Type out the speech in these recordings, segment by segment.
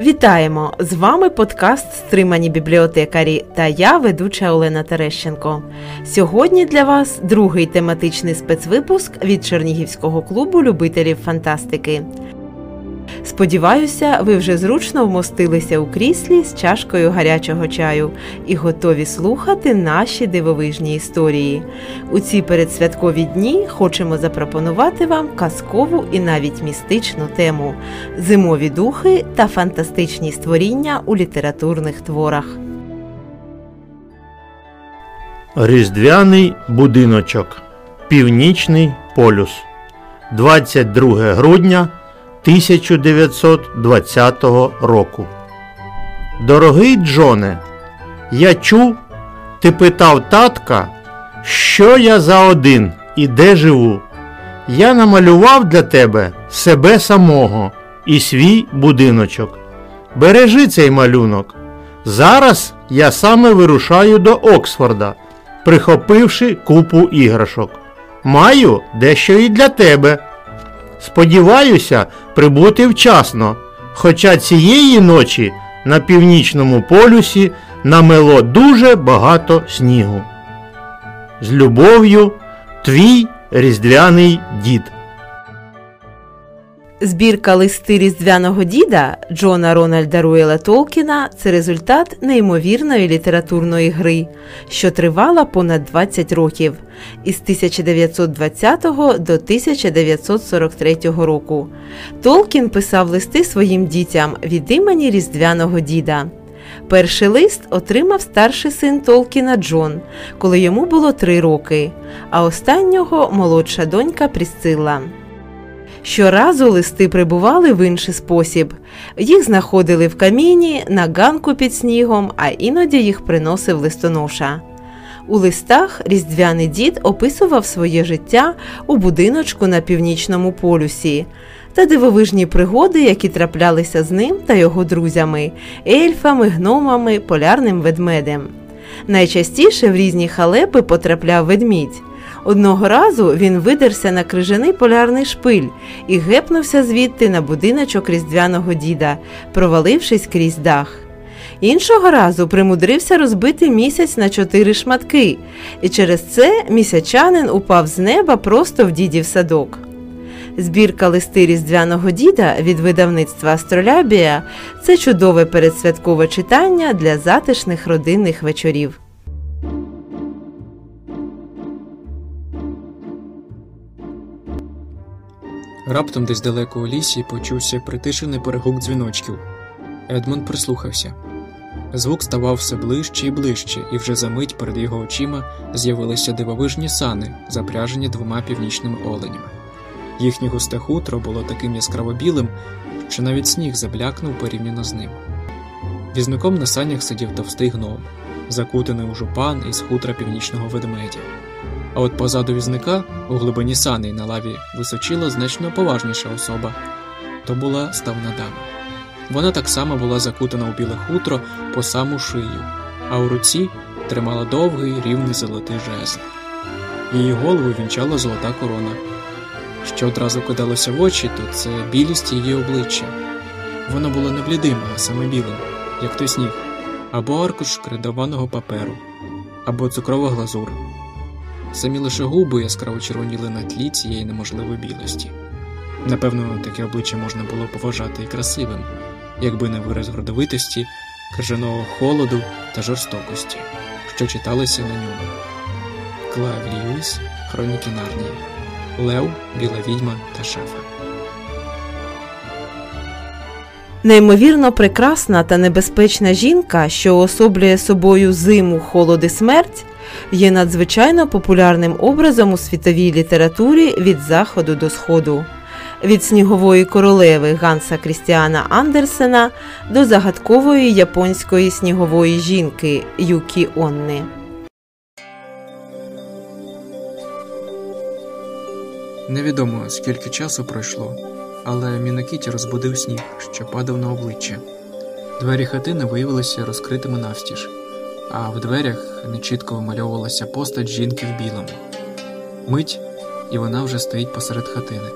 Вітаємо! З вами подкаст Стримані бібліотекарі та я, ведуча Олена Терещенко. Сьогодні для вас другий тематичний спецвипуск від Чернігівського клубу любителів фантастики. Сподіваюся, ви вже зручно вмостилися у кріслі з чашкою гарячого чаю і готові слухати наші дивовижні історії. У ці передсвяткові дні хочемо запропонувати вам казкову і навіть містичну тему зимові духи та фантастичні створіння у літературних творах. Різдвяний будиночок. Північний полюс. 22 грудня 1920 року. Дорогий Джоне, я чув, ти питав татка, що я за один і де живу. Я намалював для тебе себе самого і свій будиночок. Бережи цей малюнок. Зараз я саме вирушаю до Оксфорда, прихопивши купу іграшок. Маю дещо і для тебе. Сподіваюся прибути вчасно, хоча цієї ночі на північному полюсі намело дуже багато снігу. З любов'ю, твій різдвяний дід. Збірка листи різдвяного діда Джона Рональда Руела Толкіна це результат неймовірної літературної гри, що тривала понад 20 років із 1920 до 1943 року. Толкін писав листи своїм дітям від імені різдвяного діда. Перший лист отримав старший син Толкіна Джон, коли йому було три роки, а останнього молодша донька Прісцилла. Щоразу листи прибували в інший спосіб. Їх знаходили в каміні, на ганку під снігом, а іноді їх приносив листоноша. У листах різдвяний дід описував своє життя у будиночку на північному полюсі та дивовижні пригоди, які траплялися з ним та його друзями, ельфами, гномами, полярним ведмедем. Найчастіше в різні халепи потрапляв ведмідь. Одного разу він видерся на крижаний полярний шпиль і гепнувся звідти на будиночок різдвяного діда, провалившись крізь дах. Іншого разу примудрився розбити місяць на чотири шматки, і через це місячанин упав з неба просто в дідів садок. Збірка листи різдвяного діда від видавництва Астролябія це чудове передсвяткове читання для затишних родинних вечорів. Раптом десь далеко у лісі почувся притишений перегук дзвіночків. Едмунд прислухався. Звук ставав все ближче і ближче, і вже за мить перед його очима з'явилися дивовижні сани, запряжені двома північними оленями. Їхнє густе хутро було таким яскраво білим, що навіть сніг заблякнув порівняно з ним. Візником на санях сидів товстий гном, закутаний у жупан із хутра північного ведмедя. А от позаду візника, у глибині сани на лаві височила значно поважніша особа то була ставна дама. Вона так само була закутана у біле хутро по саму шию, а у руці тримала довгий рівний золотий жезл. Її голову вінчала золота корона. Що одразу кидалося в очі, то це білість її обличчя. Воно було не блідим, а саме білим, як той сніг, або аркуш кредованого паперу, або цукрова глазур. Самі лише губи яскраво червоніли на тлі цієї неможливої білості. Напевно, таке обличчя можна було поважати і красивим, якби не вираз гордовитості, крижаного холоду та жорстокості, що читалися на ньому. Клайв Льюіс, Хроніки Нарнії, Лев, Біла відьма та Шафа. Неймовірно прекрасна та небезпечна жінка, що уособлює собою зиму, холод і смерть, є надзвичайно популярним образом у світовій літературі від заходу до сходу. Від снігової королеви Ганса Крістіана Андерсена до загадкової японської снігової жінки Юкі Онни. Невідомо скільки часу пройшло, але Мінакіті розбудив сніг, що падав на обличчя. Двері хатини виявилися розкритими навстіж, а в дверях нечітко вимальовувалася постать жінки в білому. Мить, і вона вже стоїть посеред хатини,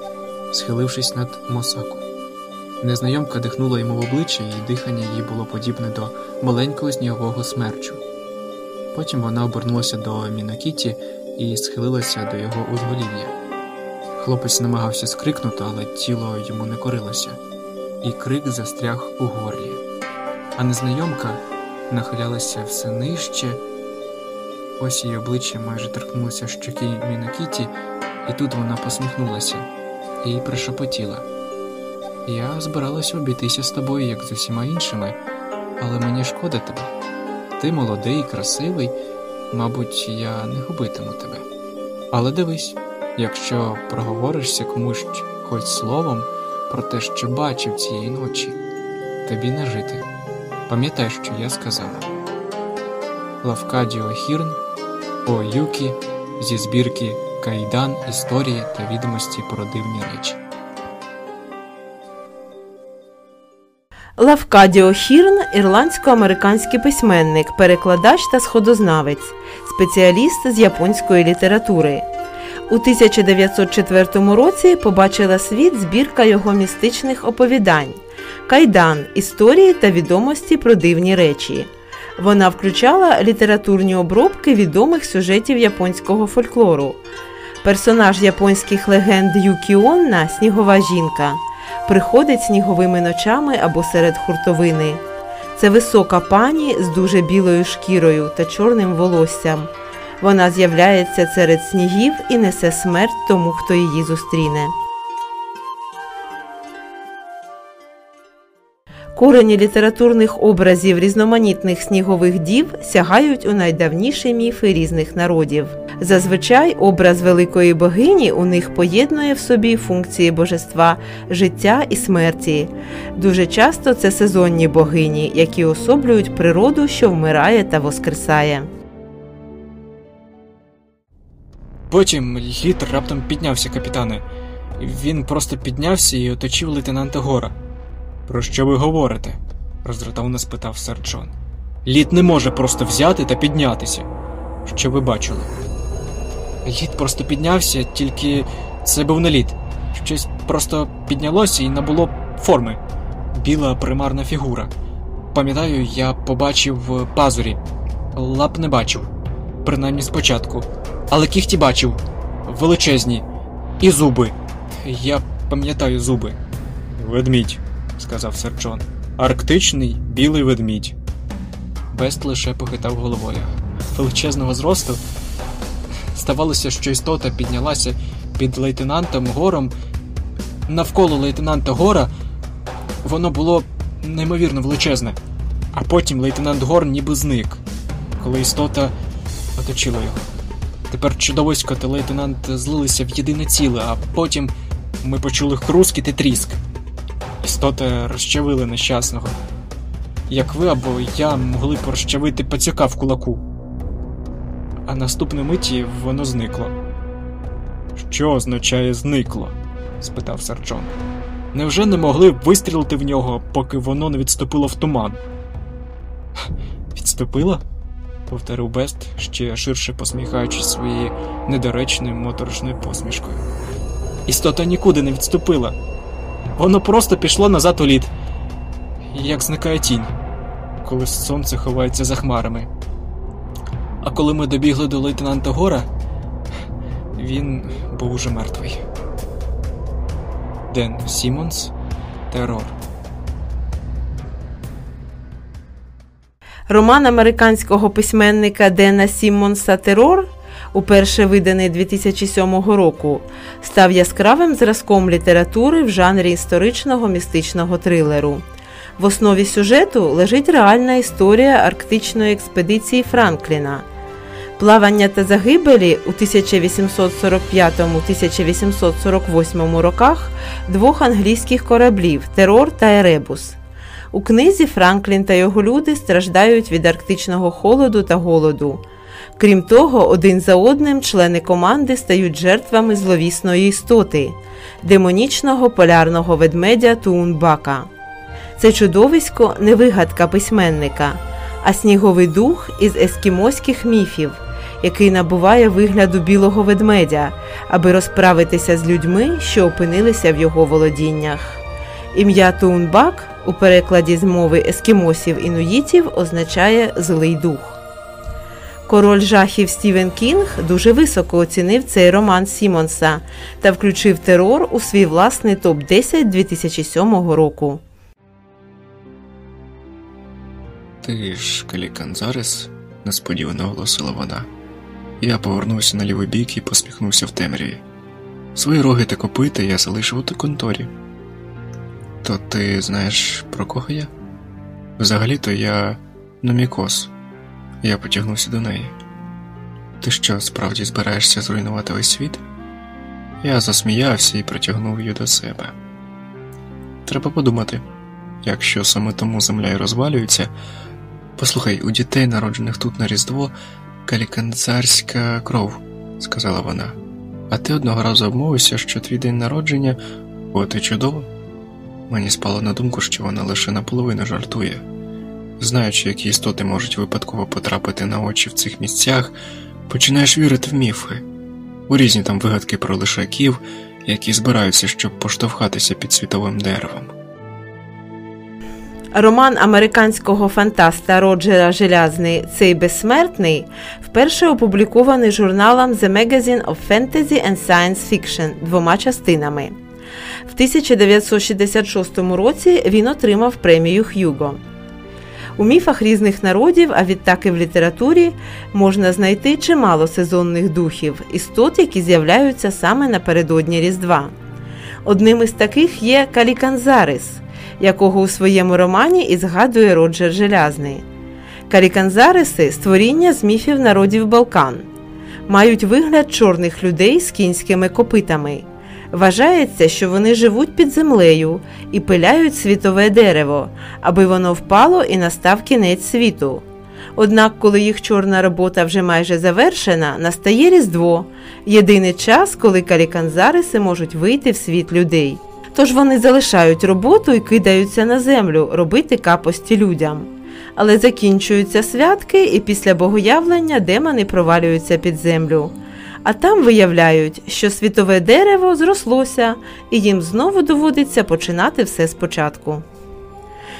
схилившись над мосаку. Незнайомка дихнула йому в обличчя, і дихання її було подібне до маленького снігового смерчу. Потім вона обернулася до Мінакіті і схилилася до його узголів'я. Хлопець намагався скрикнути, але тіло йому не корилося, і крик застряг у горлі. А незнайомка нахилялася все нижче. Ось її обличчя майже торкнулося щоки Мінакіті, і тут вона посміхнулася і прошепотіла. Я збиралася обійтися з тобою, як з усіма іншими, але мені шкода тебе. Ти молодий, красивий, мабуть, я не губитиму тебе. Але дивись, якщо проговоришся комусь хоч словом про те, що бачив цієї ночі, тобі не жити. Пам'ятай, що я сказала. Лавкадіо Хірн О Юкі зі збірки Кайдан Історії та відомості про дивні речі. Лавкадіо Хірн ірландсько-американський письменник, перекладач та сходознавець, спеціаліст з японської літератури. У 1904 році побачила світ збірка його містичних оповідань Кайдан Історії та відомості про дивні речі. Вона включала літературні обробки відомих сюжетів японського фольклору. Персонаж японських легенд Юкі Онна Снігова жінка приходить сніговими ночами або серед хуртовини. Це висока пані з дуже білою шкірою та чорним волоссям. Вона з'являється серед снігів і несе смерть тому, хто її зустріне. Корені літературних образів різноманітних снігових дів сягають у найдавніші міфи різних народів. Зазвичай образ великої богині у них поєднує в собі функції божества життя і смерті. Дуже часто це сезонні богині, які особлюють природу, що вмирає та воскресає. Потім лід раптом піднявся, капітане. Він просто піднявся і оточив лейтенанта Гора. Про що ви говорите? роздратовано спитав сер. Лід не може просто взяти та піднятися. Що ви бачили? Лід просто піднявся, тільки це був не лід. Щось просто піднялося і набуло форми. Біла примарна фігура. Пам'ятаю, я побачив пазурі, лап не бачив, принаймні спочатку. Але кіхті бачив величезні, і зуби. Я пам'ятаю зуби. Ведмідь сказав сер Джон. Арктичний білий ведмідь. Бест лише похитав головою. Величезного зросту ставалося, що істота піднялася під лейтенантом гором. Навколо лейтенанта Гора воно було неймовірно величезне, а потім лейтенант Гор ніби зник, коли істота оточила його. Тепер чудовисько та лейтенант злилися в єдине ціле, а потім ми почули хрускіт і тріск. Істота розчавили нещасного. Як ви або я могли б розчавити пацюка в кулаку. А наступної миті воно зникло. Що означає зникло? спитав Сарчон. Невже не могли б вистрілити в нього, поки воно не відступило в туман? Відступило? повторив Бест, ще ширше посміхаючись своєю недоречною моторошною посмішкою. Істота нікуди не відступила. Воно просто пішло назад у лід, як зникає тінь, коли сонце ховається за хмарами. А коли ми добігли до лейтенанта Гора, він був уже мертвий. Ден Сімонс Терор. Роман американського письменника Дена Сіммонса Терор уперше виданий 2007 року, став яскравим зразком літератури в жанрі історичного містичного трилеру. В основі сюжету лежить реальна історія арктичної експедиції Франкліна. Плавання та загибелі у 1845-1848 роках двох англійських кораблів Терор та Еребус. У книзі Франклін та його люди страждають від арктичного холоду та голоду. Крім того, один за одним члени команди стають жертвами зловісної істоти демонічного полярного ведмедя Туунбака. Це чудовисько не вигадка письменника, а сніговий дух із ескімоських міфів, який набуває вигляду білого ведмедя, аби розправитися з людьми, що опинилися в його володіннях. Ім'я Туунбак у перекладі з мови ескімосів інуїтів означає злий дух. Король жахів Стівен Кінг дуже високо оцінив цей роман Сімонса та включив терор у свій власний топ 10 2007 року. Ти ж Калікан зараз? несподівано оголосила вона. Я повернувся на лівий бік і посміхнувся в темряві. Свої роги та копити я залишив у конторі. То ти знаєш, про кого я? Взагалі-то я Номікос. Я потягнувся до неї. Ти що, справді збираєшся зруйнувати весь світ? Я засміявся і притягнув її до себе. Треба подумати, якщо саме тому земля і розвалюється. Послухай, у дітей, народжених тут на Різдво, каліканцарська кров, сказала вона. А ти одного разу обмовився, що твій день народження от і чудово. Мені спало на думку, що вона лише наполовину жартує. Знаючи, які істоти можуть випадково потрапити на очі в цих місцях, починаєш вірити в міфи, у різні там вигадки про лишаків, які збираються, щоб поштовхатися під світовим деревом. Роман американського фантаста Роджера Желязний Цей безсмертний вперше опублікований журналом The Magazine of Fantasy and Science Fiction двома частинами. В 1966 році він отримав премію Х'юго. У міфах різних народів, а відтак і в літературі, можна знайти чимало сезонних духів, істот, які з'являються саме напередодні Різдва. Одним із таких є Каліканзарис, якого у своєму романі і згадує Роджер Желязний. Каліканзариси створіння з міфів народів Балкан, мають вигляд чорних людей з кінськими копитами. Вважається, що вони живуть під землею і пиляють світове дерево, аби воно впало і настав кінець світу. Однак, коли їх чорна робота вже майже завершена, настає Різдво єдиний час, коли каліканзариси можуть вийти в світ людей. Тож вони залишають роботу і кидаються на землю робити капості людям. Але закінчуються святки, і після богоявлення демони провалюються під землю а там виявляють, що світове дерево зрослося, і їм знову доводиться починати все спочатку.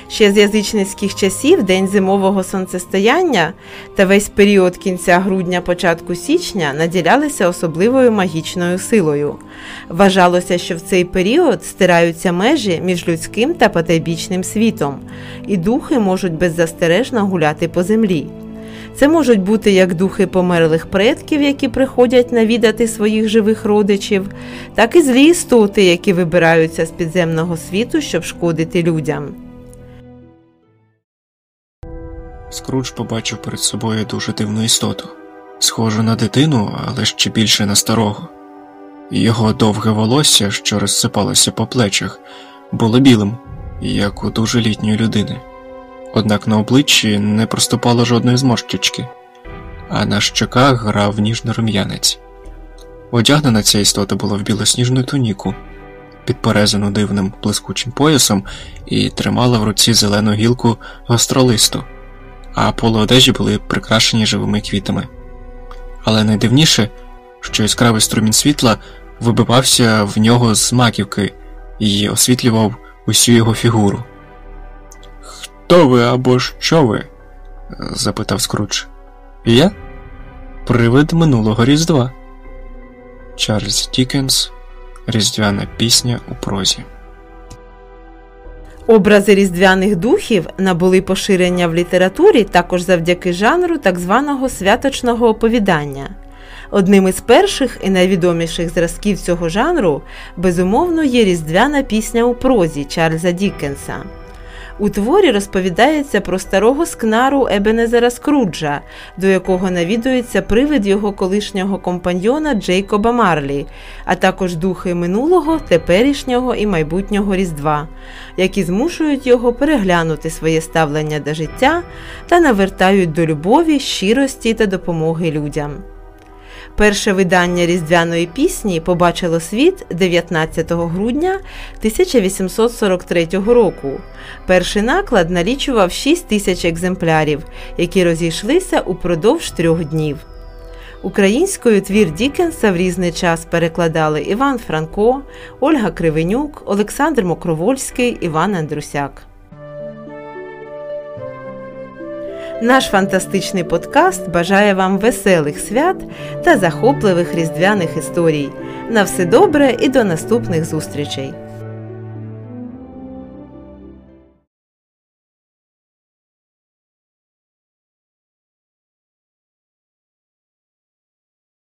Ще з язичницьких часів день зимового сонцестояння та весь період кінця грудня початку січня наділялися особливою магічною силою. Вважалося, що в цей період стираються межі між людським та потайбічним світом, і духи можуть беззастережно гуляти по землі. Це можуть бути як духи померлих предків, які приходять навідати своїх живих родичів, так і злі істоти, які вибираються з підземного світу, щоб шкодити людям. Скрудж побачив перед собою дуже дивну істоту, схожу на дитину, але ще більше на старого. Його довге волосся, що розсипалося по плечах, було білим, як у дуже літньої людини однак на обличчі не проступало жодної зморщички, а на щоках грав ніжний рум'янець. Одягнена ця істота була в білосніжну туніку, підперезану дивним блискучим поясом, і тримала в руці зелену гілку гостролисту, а поли одежі були прикрашені живими квітами. Але найдивніше, що яскравий струмінь світла вибивався в нього з маківки і освітлював усю його фігуру. Хто ви або що ви? запитав Скрудж. Я? Привид минулого Різдва. Чарльз Дікенс. Різдвяна пісня у прозі. Образи різдвяних духів набули поширення в літературі також завдяки жанру так званого святочного оповідання. Одним із перших і найвідоміших зразків цього жанру безумовно є різдвяна пісня у прозі Чарльза Дікенса. У творі розповідається про старого скнару Ебенезера Скруджа, до якого навідується привид його колишнього компаньйона Джейкоба Марлі, а також духи минулого, теперішнього і майбутнього Різдва, які змушують його переглянути своє ставлення до життя та навертають до любові, щирості та допомоги людям. Перше видання різдвяної пісні побачило світ 19 грудня 1843 року. Перший наклад налічував 6 тисяч екземплярів, які розійшлися упродовж трьох днів. Українською твір Дікенса в різний час перекладали Іван Франко, Ольга Кривенюк, Олександр Мокровольський, Іван Андрусяк. Наш фантастичний подкаст бажає вам веселих свят та захопливих різдвяних історій. На все добре і до наступних зустрічей!